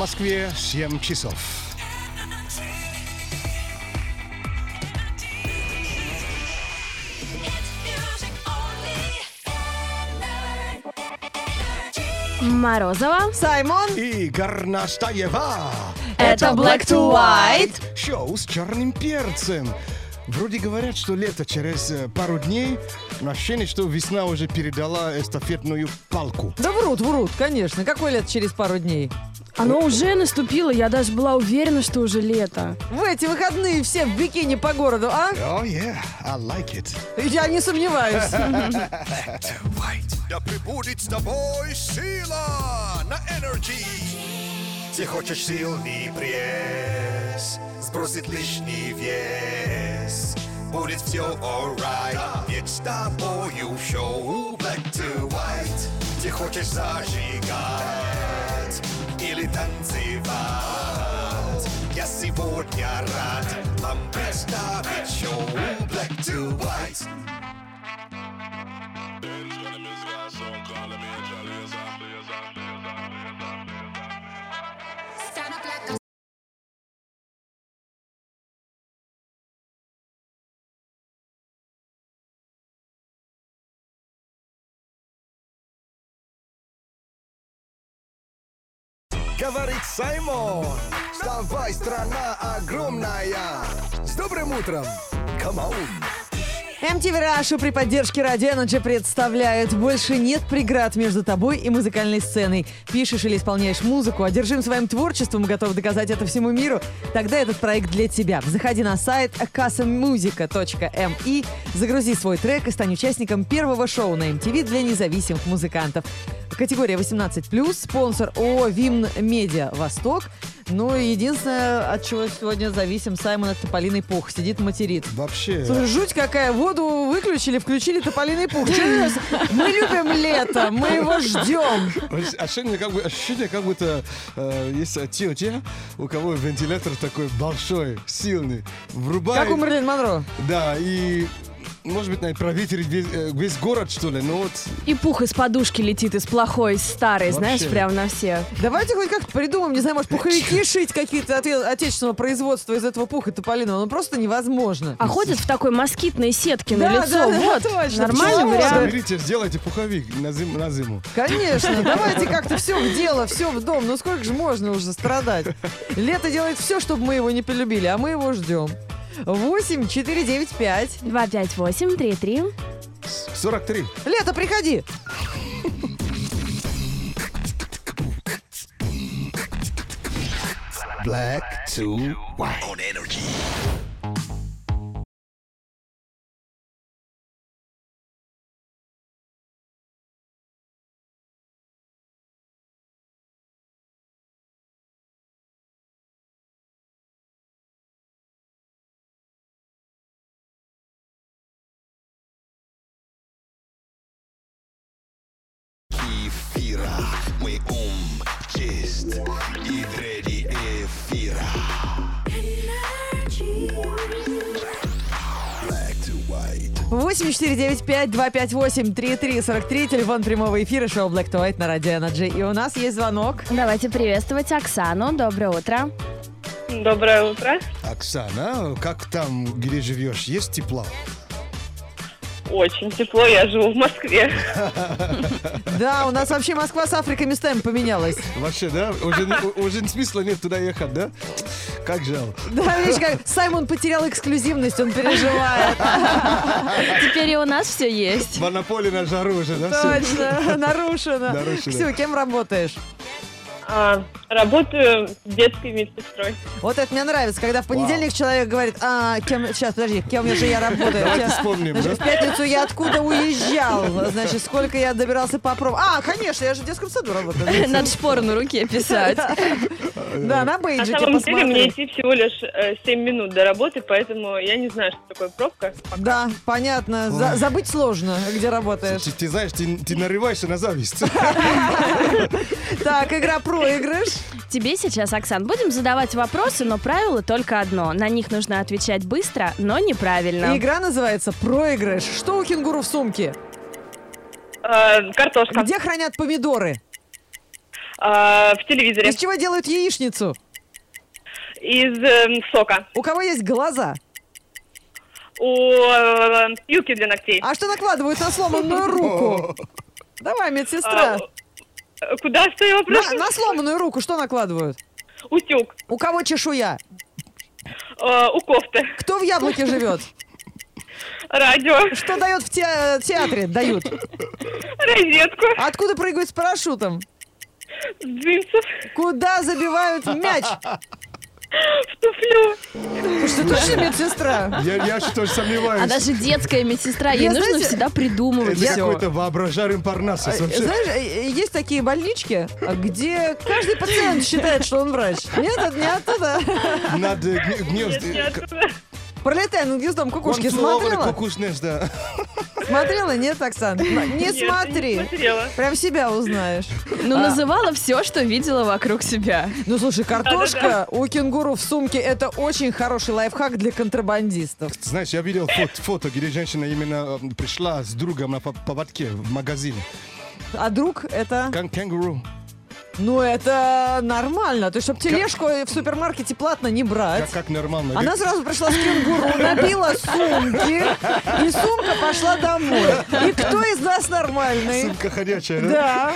Москве 7 часов. Морозова. Саймон. И Горнаштаева. Это Black to White. Шоу с черным перцем. Вроде говорят, что лето через э, пару дней, но ощущение, что весна уже передала эстафетную палку. Да врут, врут, конечно. Какой лет через пару дней? Оно уже наступило, я даже была уверена, что уже лето. В эти выходные все в бикини по городу, а? Oh yeah, I like it. Я не сомневаюсь. Да прибудет с тобой сила на энергии. Ты хочешь сильный пресс, сбросит лишний вес. Будет все alright, ведь с тобою шоу Black to White. Ты хочешь зажигать или танцевать? Я сегодня рад вам представить шоу Black to White. Говорит Саймон, вставай, страна огромная. С добрым утром. On. MTV Раша при поддержке Radio Energy представляет «Больше нет преград между тобой и музыкальной сценой». Пишешь или исполняешь музыку, одержим своим творчеством готов доказать это всему миру? Тогда этот проект для тебя. Заходи на сайт kasamusica.mi, загрузи свой трек и стань участником первого шоу на MTV для независимых музыкантов. Категория 18+, спонсор ООО «Вимн Медиа Восток». Ну единственное, от чего сегодня зависим, Саймон от Тополиный Пух. Сидит материт. Вообще, Слушай, жуть какая. Воду выключили, включили тополиный пух. Мы любим лето, мы его ждем. ощущение, как, бы, ощущение, как будто э, есть тетя, у кого вентилятор такой большой, сильный. Врубает. Как у Мерлин Монро. Да, и может быть, наверное, проветрить весь, э, весь город, что ли. Ну вот, И пух из подушки летит, из плохой, из старой, Вообще. знаешь, прям на всех. Давайте хоть как-то придумаем, не знаю, может, пуховики шить какие-то от отечественного производства из этого пуха тополиного. Ну просто невозможно. А ходят в такой москитной сетке на Да, лицо. да, да, вот, точно. нормальный Почему? вариант. соберите, сделайте пуховик на зиму. На зиму. Конечно, давайте как-то все в дело, все в дом. Ну сколько же можно уже страдать? Лето делает все, чтобы мы его не полюбили, а мы его ждем. 8 4 9 5. 258 33 43. Лето, приходи. Black to White on energy. Чист и дреди эфира. Black to white. 8 4 9 5 258 33 43. Телефон прямого эфира шоу Black to White на Радио Energy. И у нас есть звонок. Давайте приветствовать Оксану. Доброе утро. Доброе утро. Оксана, как там, где живешь, есть тепло? Очень тепло, я живу в Москве. Да, у нас вообще Москва с Африкой местами поменялась. Вообще, да? Уже, уже смысла нет туда ехать, да? Как жалко. Да, видишь, как Саймон потерял эксклюзивность, он переживает. Теперь и у нас все есть. Монополия на жару уже, да? Точно, нарушено. Нарушено. Все, кем работаешь? А, работаю детской медсестрой. Вот это мне нравится, когда в понедельник человек говорит, а, кем, сейчас, подожди, кем же я работаю? Давайте Я- вспомним, Значит, да? в пятницу я откуда уезжал? Значит, сколько я добирался по пробам? А, конечно, я же в детском саду работаю. Надо шпоры на руке писать. Да, на На бейджике самом деле мне посмотри. идти всего лишь э, 7 минут до работы, поэтому я не знаю, что такое пробка. Да, понятно. За- забыть сложно, где работаешь. Ты, ты знаешь, ты, ты нарываешься на зависть. Так, игра проигрыш. Тебе сейчас, Оксан, будем задавать вопросы, но правило только одно. На них нужно отвечать быстро, но неправильно. И игра называется проигрыш. Что у кенгуру в сумке? Э, картошка. Где хранят помидоры? А, в телевизоре. Из чего делают яичницу? Из эм, сока. У кого есть глаза? У э, пилки для ногтей. А что накладывают на сломанную руку? Давай, медсестра. А, Куда что я вопрос? На, на сломанную руку что накладывают? Утюг. У кого чешуя? Э, у кофты. Кто в яблоке живет? Радио. Что дает в те- театре? Дают. Розетку. Откуда прыгают с парашютом? С джинсов. Куда забивают мяч? В туфлю. Что точно медсестра? Я, я что же сомневаюсь. А даже детская медсестра, ей Я, нужно знаете, всегда придумывать Это какой-то воображаем Парнасов А, вообще. Знаешь, э, э, есть такие больнички, где каждый пациент считает, что он врач. Нет, это не оттуда. Над э, гне- гнезд... Нет, не оттуда. Пролетая над гнездом кукушки Конфловый смотрела? кукушнес, да. Смотрела? Нет, Оксан? Не смотри. не смотрела. Прям себя узнаешь. Ну, А. называла все, что видела вокруг себя. Ну, слушай, картошка у кенгуру в сумке – это очень хороший лайфхак для контрабандистов. Знаешь, я видел фото, фото, где женщина именно э, пришла с другом на пов- поводке в магазине. А друг – это… Кан кенгуру. Ну, это нормально. То есть, чтобы тележку в супермаркете платно не брать. Как, как нормально. Она сразу пришла с кенгуру, набила сумки, и сумка пошла домой. И кто из нас нормальный? Сумка ходячая, да? Да.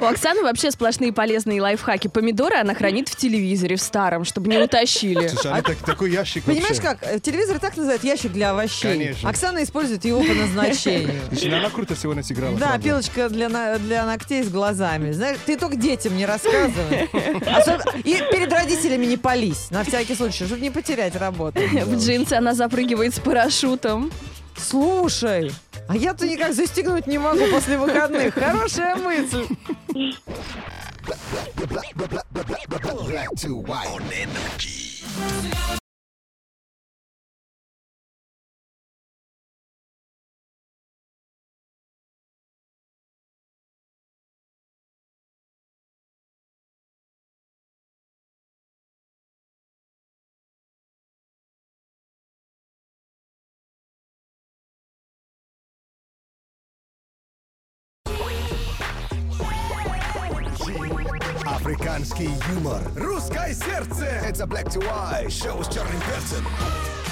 У Оксаны вообще сплошные полезные лайфхаки. Помидоры она хранит в телевизоре, в старом, чтобы не утащили. Слушай, они так- такой ящик Понимаешь вообще. как? э, Телевизор так называют ящик для овощей. Конечно. Оксана использует его по назначению. Слушай, она круто сегодня сыграла. Да, правда. пилочка для, на- для ногтей с глазами. Знаешь, ты только детям не рассказывай. Особенно- И перед родителями не пались, на всякий случай, чтобы не потерять работу. В джинсы она запрыгивает с парашютом. Слушай, а я-то никак застегнуть не могу после выходных. Хорошая мысль. Black to white on energy. Африканский юмор. Русское сердце. Это Black to White. Шоу с черным перцем.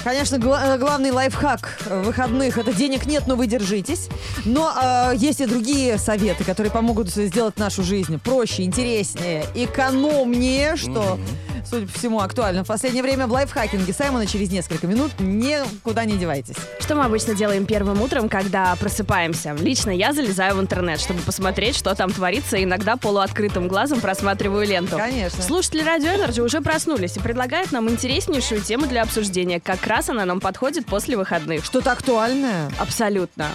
Конечно, гла- э, главный лайфхак выходных это денег нет, но вы держитесь. Но э, есть и другие советы, которые помогут сделать нашу жизнь проще, интереснее, экономнее, что, судя по всему, актуально в последнее время в лайфхакинге Саймона через несколько минут. Никуда не девайтесь. Что мы обычно делаем первым утром, когда просыпаемся? Лично я залезаю в интернет, чтобы посмотреть, что там творится, иногда полуоткрытым глазом просматриваю ленту. Конечно. Слушатели Радио Energy уже проснулись и предлагают нам интереснейшую тему для обсуждения. Как раз она нам подходит после выходных. Что-то актуальное. Абсолютно.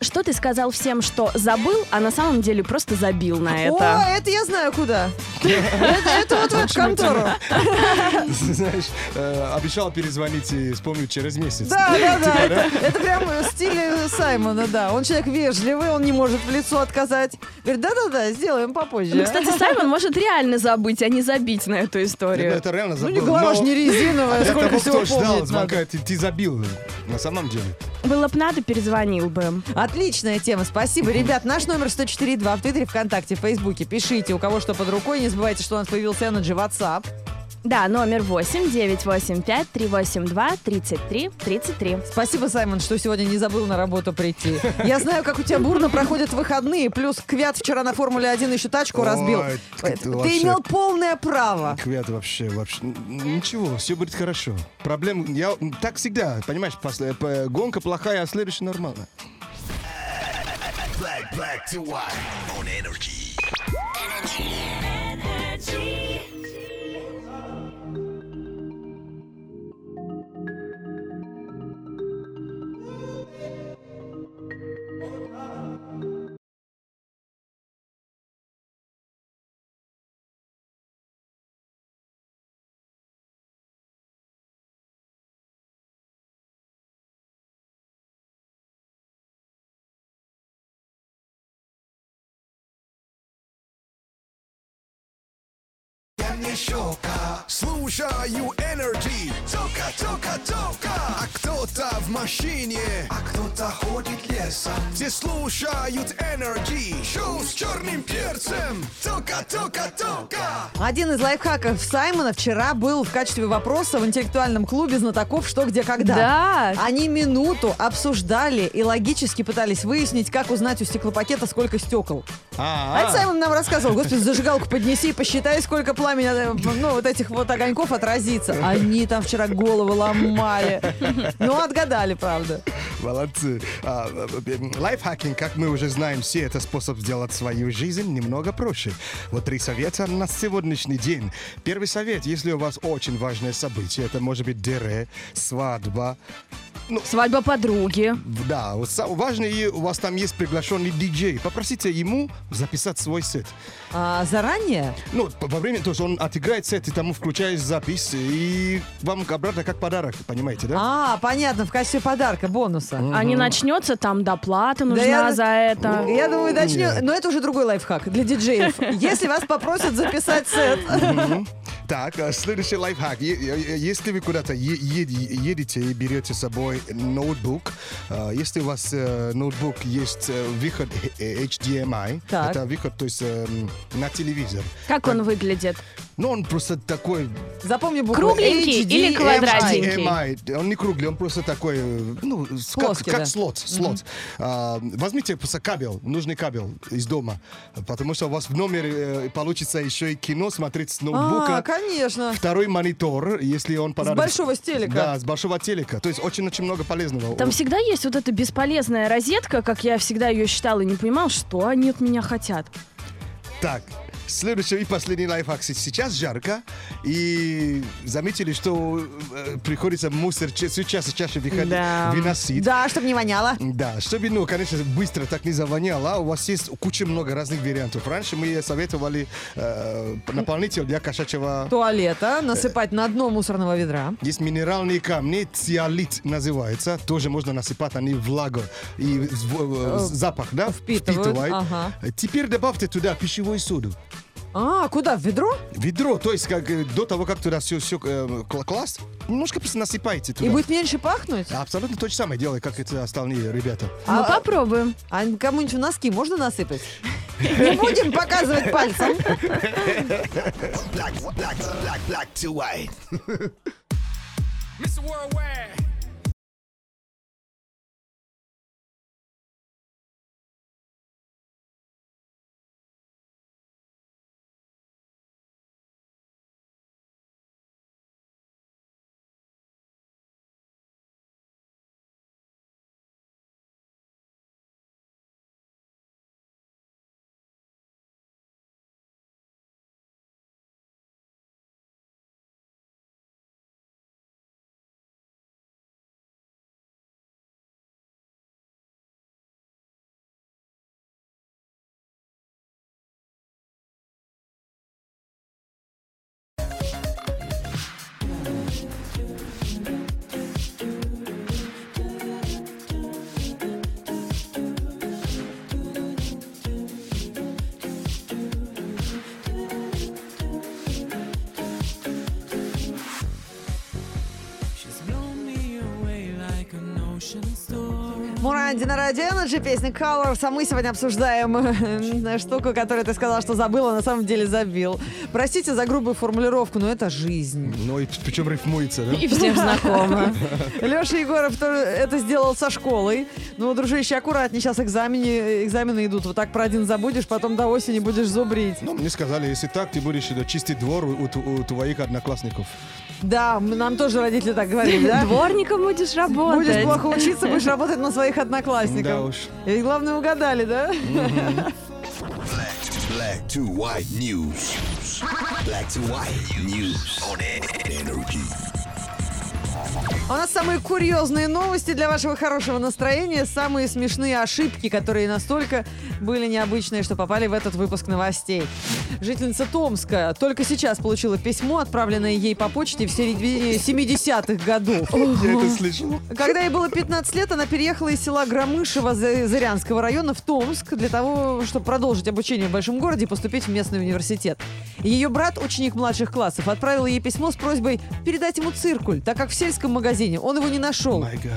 Что ты сказал всем, что забыл, а на самом деле просто забил на О, это? это я знаю куда. Это, это вот в эту контору. Знаешь, э, обещал перезвонить и вспомнить через месяц. Да, да, да. Типа, Это, это прям стиль Саймона, да. Он человек вежливый, он не может в лицо отказать. Говорит, да-да-да, сделаем попозже. Ну, кстати, Саймон может реально забыть, а не забить на эту Это, историю. это реально ну, забыл. не голова не резиновая, сколько всего помнить звонка, надо. ты, ты забил. На самом деле. Было бы надо, перезвонил бы. Отличная тема, спасибо. Ребят, наш номер 104.2 в Твиттере, ВКонтакте, в Фейсбуке. Пишите, у кого что под рукой. Не забывайте, что у нас появился Energy WhatsApp. Да, номер 8 985 382 33 33. Спасибо, Саймон, что сегодня не забыл на работу прийти. Я знаю, как у тебя бурно проходят выходные, плюс Квят вчера на Формуле-1 еще тачку Ой, разбил. ты Ты вообще- имел полное право. Квят вообще, вообще. Ничего, все будет хорошо. Проблем, я так всегда, понимаешь, после, п- гонка плохая, а следующая нормально. Black, black to white on energy. не щека. Слушаю Energy. Тока, тока, тока. А кто-то в машине, а кто-то ходит лесом. Все слушают Energy. Шоу с черным перцем. Тока, тока, тока. Один из лайфхаков Саймона вчера был в качестве вопроса в интеллектуальном клубе знатоков «Что, где, когда». Да. Они минуту обсуждали и логически пытались выяснить, как узнать у стеклопакета, сколько стекол. А это Саймон нам рассказывал, господи, зажигалку поднеси и посчитай, сколько пламени, э, ну, вот этих вот огоньков отразится. Они там вчера головы ломали. Ну, отгадали, правда. Молодцы. А, э, э, лайфхакинг, как мы уже знаем все, это способ сделать свою жизнь немного проще. Вот три совета на сегодняшний день. Первый совет, если у вас очень важное событие, это может быть дере, свадьба, Свадьба подруги. да, важно, и у вас там есть приглашенный диджей. Попросите ему записать свой сет. А, заранее? Ну, по- во время, то есть он отыграет сет, и тому включаешь запись, и вам обратно как подарок, понимаете, да? А, понятно, в качестве подарка, бонуса. А не начнется, там доплата нужна я- за это. Я думаю, начнем. Но это уже другой лайфхак для диджеев. Если вас попросят записать сет. Так, а следующий лайфхак. Если вы куда-то едете и берете с собой ноутбук, а, если у вас э, ноутбук есть э, выход э, HDMI, Так. это выход, то есть эм, на телевизор. Как он выглядит? Но он просто такой запомни букву Кругленький или HDMI. квадратненький? HDMI. Он не круглый, он просто такой, э, ну, как, Плоский, как да. слот. слот. А, возьмите просто кабель, нужный кабель из дома, потому что у вас в номере э, получится еще и кино смотреть с ноутбука. А, конечно. Второй монитор, если он С подарок. большого с телека. Да, с большого телека. То есть очень-очень много полезного. Там всегда есть вот эта бесполезная розетка, как я всегда ее считала и не понимала, что они от меня хотят. Так, следующий и последний лайфхак. Сейчас жарко, и заметили, что э, приходится мусор ча- все чаще чаще выходить, Да. выносить. Да, чтобы не воняло. Да, чтобы, ну, конечно, быстро так не завоняло, у вас есть куча много разных вариантов. Раньше мы советовали э, наполнитель для кошачьего... Туалета насыпать на дно мусорного ведра. Есть минеральные камни, циолит называется, тоже можно насыпать, они влагу и в- в- запах, да, Впитывают, впитывают. ага. Теперь добавьте туда пищевую соду. А, куда, в ведро? Ведро, то есть как, э, до того, как туда все, все класть, немножко просто насыпайте туда. И будет меньше пахнуть? Абсолютно то же самое делай, как это остальные ребята. Мы А- попробуем. А кому-нибудь в носки можно насыпать? Не будем показывать пальцем. Black, black, black, black to white. Mr. Worldwide. На радио Energy, песня Colors. А мы сегодня обсуждаем э, штуку, которую ты сказал, что забыл, а на самом деле забил. Простите за грубую формулировку, но это жизнь. Ну и причем рифмуется, да? И всем знакомо. Леша Егоров тоже это сделал со школой. Ну, дружище, аккуратнее, сейчас экзамены, экзамены идут. Вот так про один забудешь, потом до осени будешь зубрить. Ну, мне сказали, если так, ты будешь э, чистить двор у, у- у твоих одноклассников. Да, нам тоже родители так говорили, да? Дворником будешь работать. Будешь плохо учиться, будешь работать на своих Да одноклассников. уж. И главное, угадали, да? Black to white news. Black to white news on energy. У нас самые курьезные новости для вашего хорошего настроения, самые смешные ошибки, которые настолько были необычные, что попали в этот выпуск новостей. Жительница Томска только сейчас получила письмо, отправленное ей по почте в середине 70-х годов. Я это слышал. Когда ей было 15 лет, она переехала из села Громышево За- Зырянского района в Томск для того, чтобы продолжить обучение в большом городе и поступить в местный университет. Ее брат, ученик младших классов, отправил ей письмо с просьбой передать ему циркуль, так как в сельском магазине он его не нашел. God,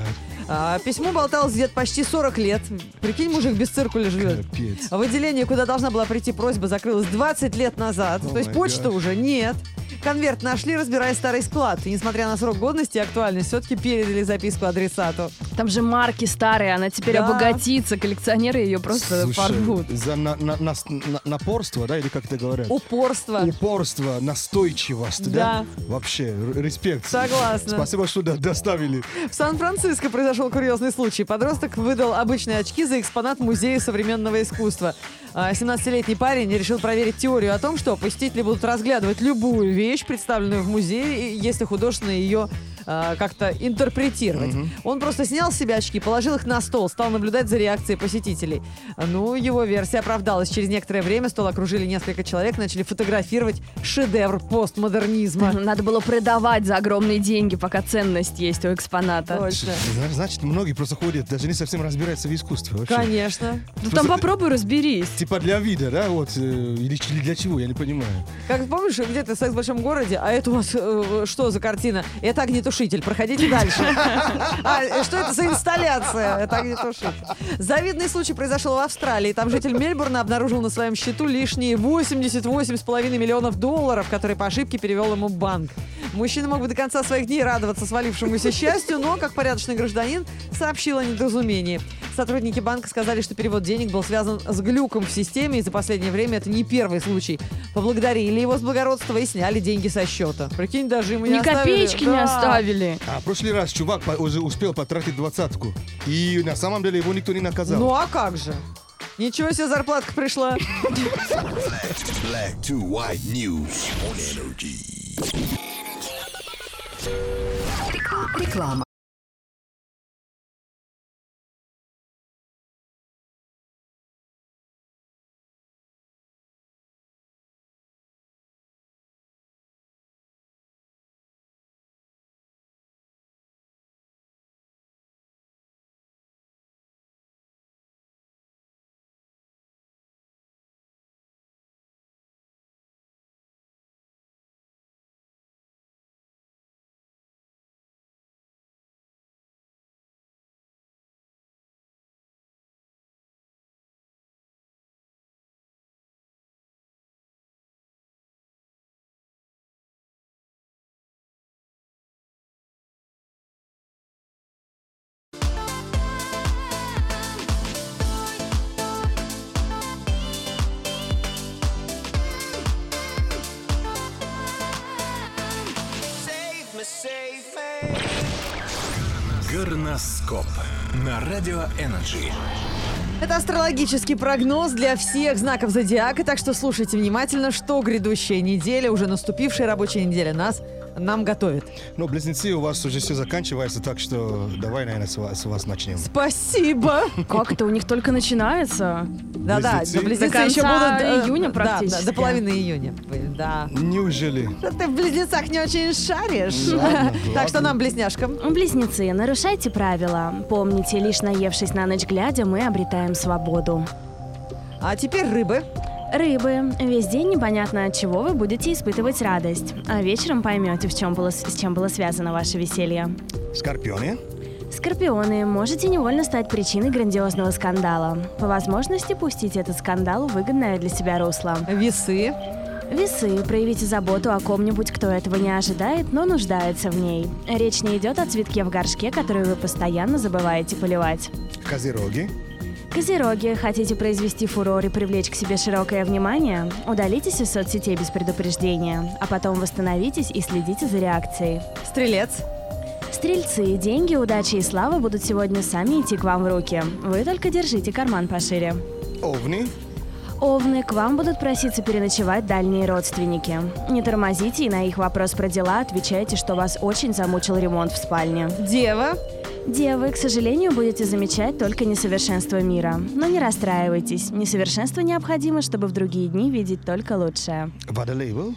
А, письмо болталось где-то почти 40 лет. Прикинь, мужик без циркуля живет. капец. В отделение, куда должна была прийти просьба, закрылась 20 лет назад. О То есть почта гад. уже нет. Конверт нашли, разбирая старый склад. И несмотря на срок годности и актуальность, все-таки передали записку адресату. Там же марки старые, она теперь Да. обогатится, коллекционеры ее просто Слушай, порвут. за на- на- нас- на- напорство, да, или как это говорят? Упорство. Упорство, настойчивость, да? Да. Вообще, респект. Согласна. Спасибо, что до- доставили. В Сан-Франциско произошел курьезный случай. Подросток выдал обычные очки за экспонат Музея современного искусства. А, 17-летний парень решил проверить теорию о том, что посетители будут разглядывать любую вещь, представленную в музее, если художественно ее а, как-то интерпретировать. Он просто снял с себя очки, положил их на стол, стал наблюдать за реакцией посетителей. Ну, его версия оправдалась. Через некоторое время стол окружили несколько человек, начали фотографировать шедевр постмодернизма. Надо было продавать за огромные деньги, пока ценность есть у экспоната. Точно. Значит, многие просто ходят, даже не совсем разбираются в искусстве. Вообще. Конечно. Ну там попробуй разберись. Типа для вида, да, вот, э, или, или для чего, я не понимаю. Как помнишь, где-то секс в большом городе, а это у вас э, что за картина? Это огнетушитель. Проходите дальше. А, что это за инсталляция? Это огнетушитель. Завидный случай произошел в Австралии. Там житель Мельбурна обнаружил на своем счету лишние 88,5 миллионов долларов, которые по ошибке перевел ему банк. Мужчина мог бы до конца своих дней радоваться свалившемуся счастью, но, как порядочный гражданин, сообщил о недоразумении. Сотрудники банка сказали, что перевод денег был связан с глюком в системе, и за последнее время это не первый случай. Поблагодарили его с благородства и сняли деньги со счета. Прикинь, даже ему не Ни оставили. копеечки не Да. оставили. А в прошлый раз чувак по- уже успел потратить двадцатку. И на самом деле его никто не наказал. Ну а как же? Ничего себе зарплатка пришла. Black to white news on energy. Реклама. Гороскоп на Радио Energy. Это астрологический прогноз для всех знаков зодиака, так что слушайте внимательно, что грядущая неделя, уже наступившая рабочая неделя нас нам готовит. Ну, близнецы, у вас уже все заканчивается, так что давай, наверное, с вас, с вас начнем. Спасибо. Как это у них только начинается? Да-да, Близнецы? до близнецы До конца еще будут... э, июня да, практически. Да, до половины июня. Да. Неужели? Ты в близнецах не очень шаришь. Ладно, Так что нам, близняшкам, Близнецы, нарушайте правила. Помните, лишь наевшись на ночь глядя, мы обретаем свободу. А теперь рыбы. Рыбы. Весь день непонятно от чего вы будете испытывать радость. А вечером поймете, в чем было, с чем было связано ваше веселье. Скорпионы? Скорпионы, можете невольно стать причиной грандиозного скандала. По возможности пустите этот скандал в выгодное для себя русло. Весы. Весы. Проявите заботу о ком-нибудь, кто этого не ожидает, но нуждается в ней. Речь не идет о цветке в горшке, который вы постоянно забываете поливать. Козероги? Козероги, хотите произвести фурор и привлечь к себе широкое внимание? Удалитесь из соцсетей без предупреждения, а потом восстановитесь и следите за реакцией. Стрелец. Стрельцы, деньги, удачи и слава будут сегодня сами идти к вам в руки. Вы только держите карман пошире. Овны? Овны, к вам будут проситься переночевать дальние родственники. Не тормозите и на их вопрос про дела отвечайте, что вас очень замучил ремонт в спальне. Дева. Девы, к сожалению, будете замечать только несовершенство мира. Но не расстраивайтесь. Несовершенство необходимо, чтобы в другие дни видеть только лучшее. Водолей был?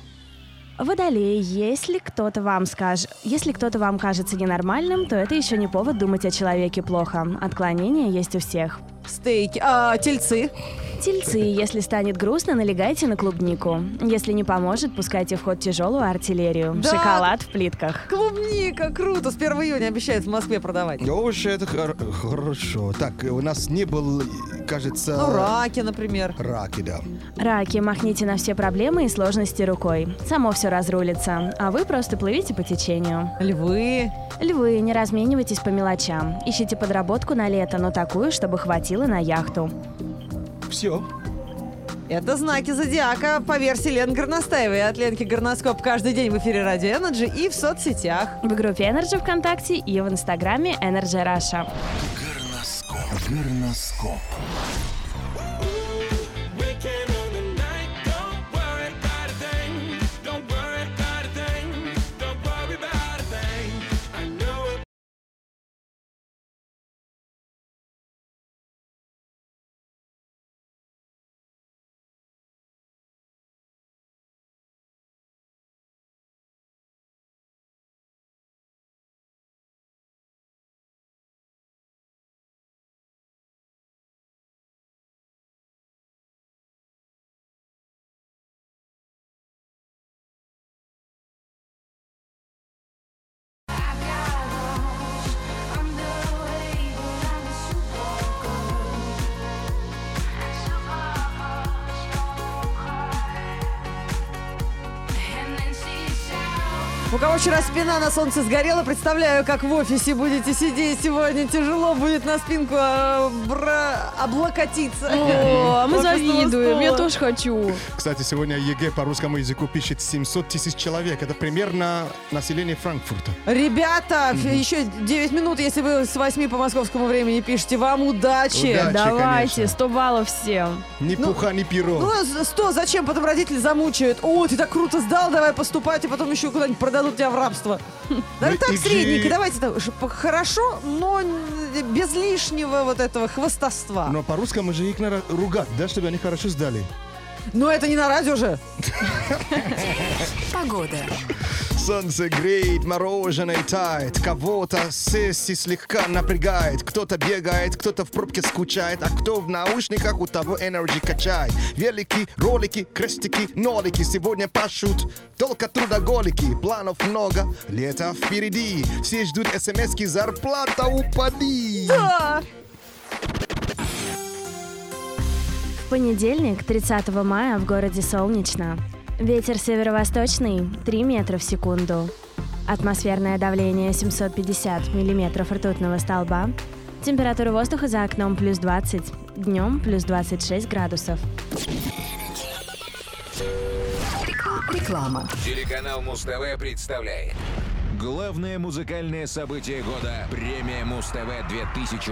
Водолей, если кто-то вам скажет, если кто-то вам кажется ненормальным, то это еще не повод думать о человеке плохо. Отклонения есть у всех. Стейки. А, тельцы. Тельцы, если станет грустно, налегайте на клубнику. Если не поможет, пускайте в ход тяжелую артиллерию. Да. Шоколад в плитках. Клубника, круто. С 1 июня обещают в Москве продавать. Овощи это хор- хорошо. Так, у нас не был, кажется... Ну, раки, например. Раки, да. Раки, махните на все проблемы и сложности рукой. Само все разрулится, а вы просто плывите по течению. Львы. Львы, не разменивайтесь по мелочам. Ищите подработку на лето, но такую, чтобы хватило на яхту. Все. Это знаки зодиака по версии Лен Горностаевой. От Ленки Горноскоп каждый день в эфире Радио Energy и в соцсетях. В группе Energy ВКонтакте и в инстаграме Energy Russia. Горноскоп. Горноскоп. Кого вчера спина на солнце сгорела, представляю, как в офисе будете сидеть сегодня. Тяжело будет на спинку а, бра- облокотиться. О, мы завидуем, я стула. Тоже хочу. Кстати, сегодня ЕГЭ по русскому языку пишет 700 тысяч человек. Это примерно население Франкфурта. Ребята, ф- еще 9 минут, если вы с 8 по московскому времени пишете. Вам удачи. Удачи. Давайте, конечно. 100 баллов всем. Ни Ну, пуха, ни пера. Ну, а 100, зачем? Потом родители замучают. О, ты так круто сдал, давай поступать, и потом еще куда-нибудь продадут тебя в рабство. Давай Ну, так, их же- средненько, давайте так, хорошо, но без лишнего вот этого хвостовства. Но по-русски же их надо ругать, да, чтобы они хорошо сдали. Но это не на радио же. Солнце греет, мороженое тает, кого-то сессии слегка напрягает, кто-то бегает, кто-то в пробке скучает, а кто в наушниках, у того энергии качает. Велики, ролики, крестики, нолики, сегодня пашут только трудоголики, планов много, лето впереди, все ждут смс зарплата упади. Да. Понедельник, 30 мая, в городе солнечно. Ветер северо-восточный 3 метра в секунду. Атмосферное давление 750 миллиметров ртутного столба. Температура воздуха за окном плюс 20. Днем плюс 26 градусов. Телеканал Муз-ТВ представляет Главное музыкальное событие года. Премия Муз-ТВ 2000.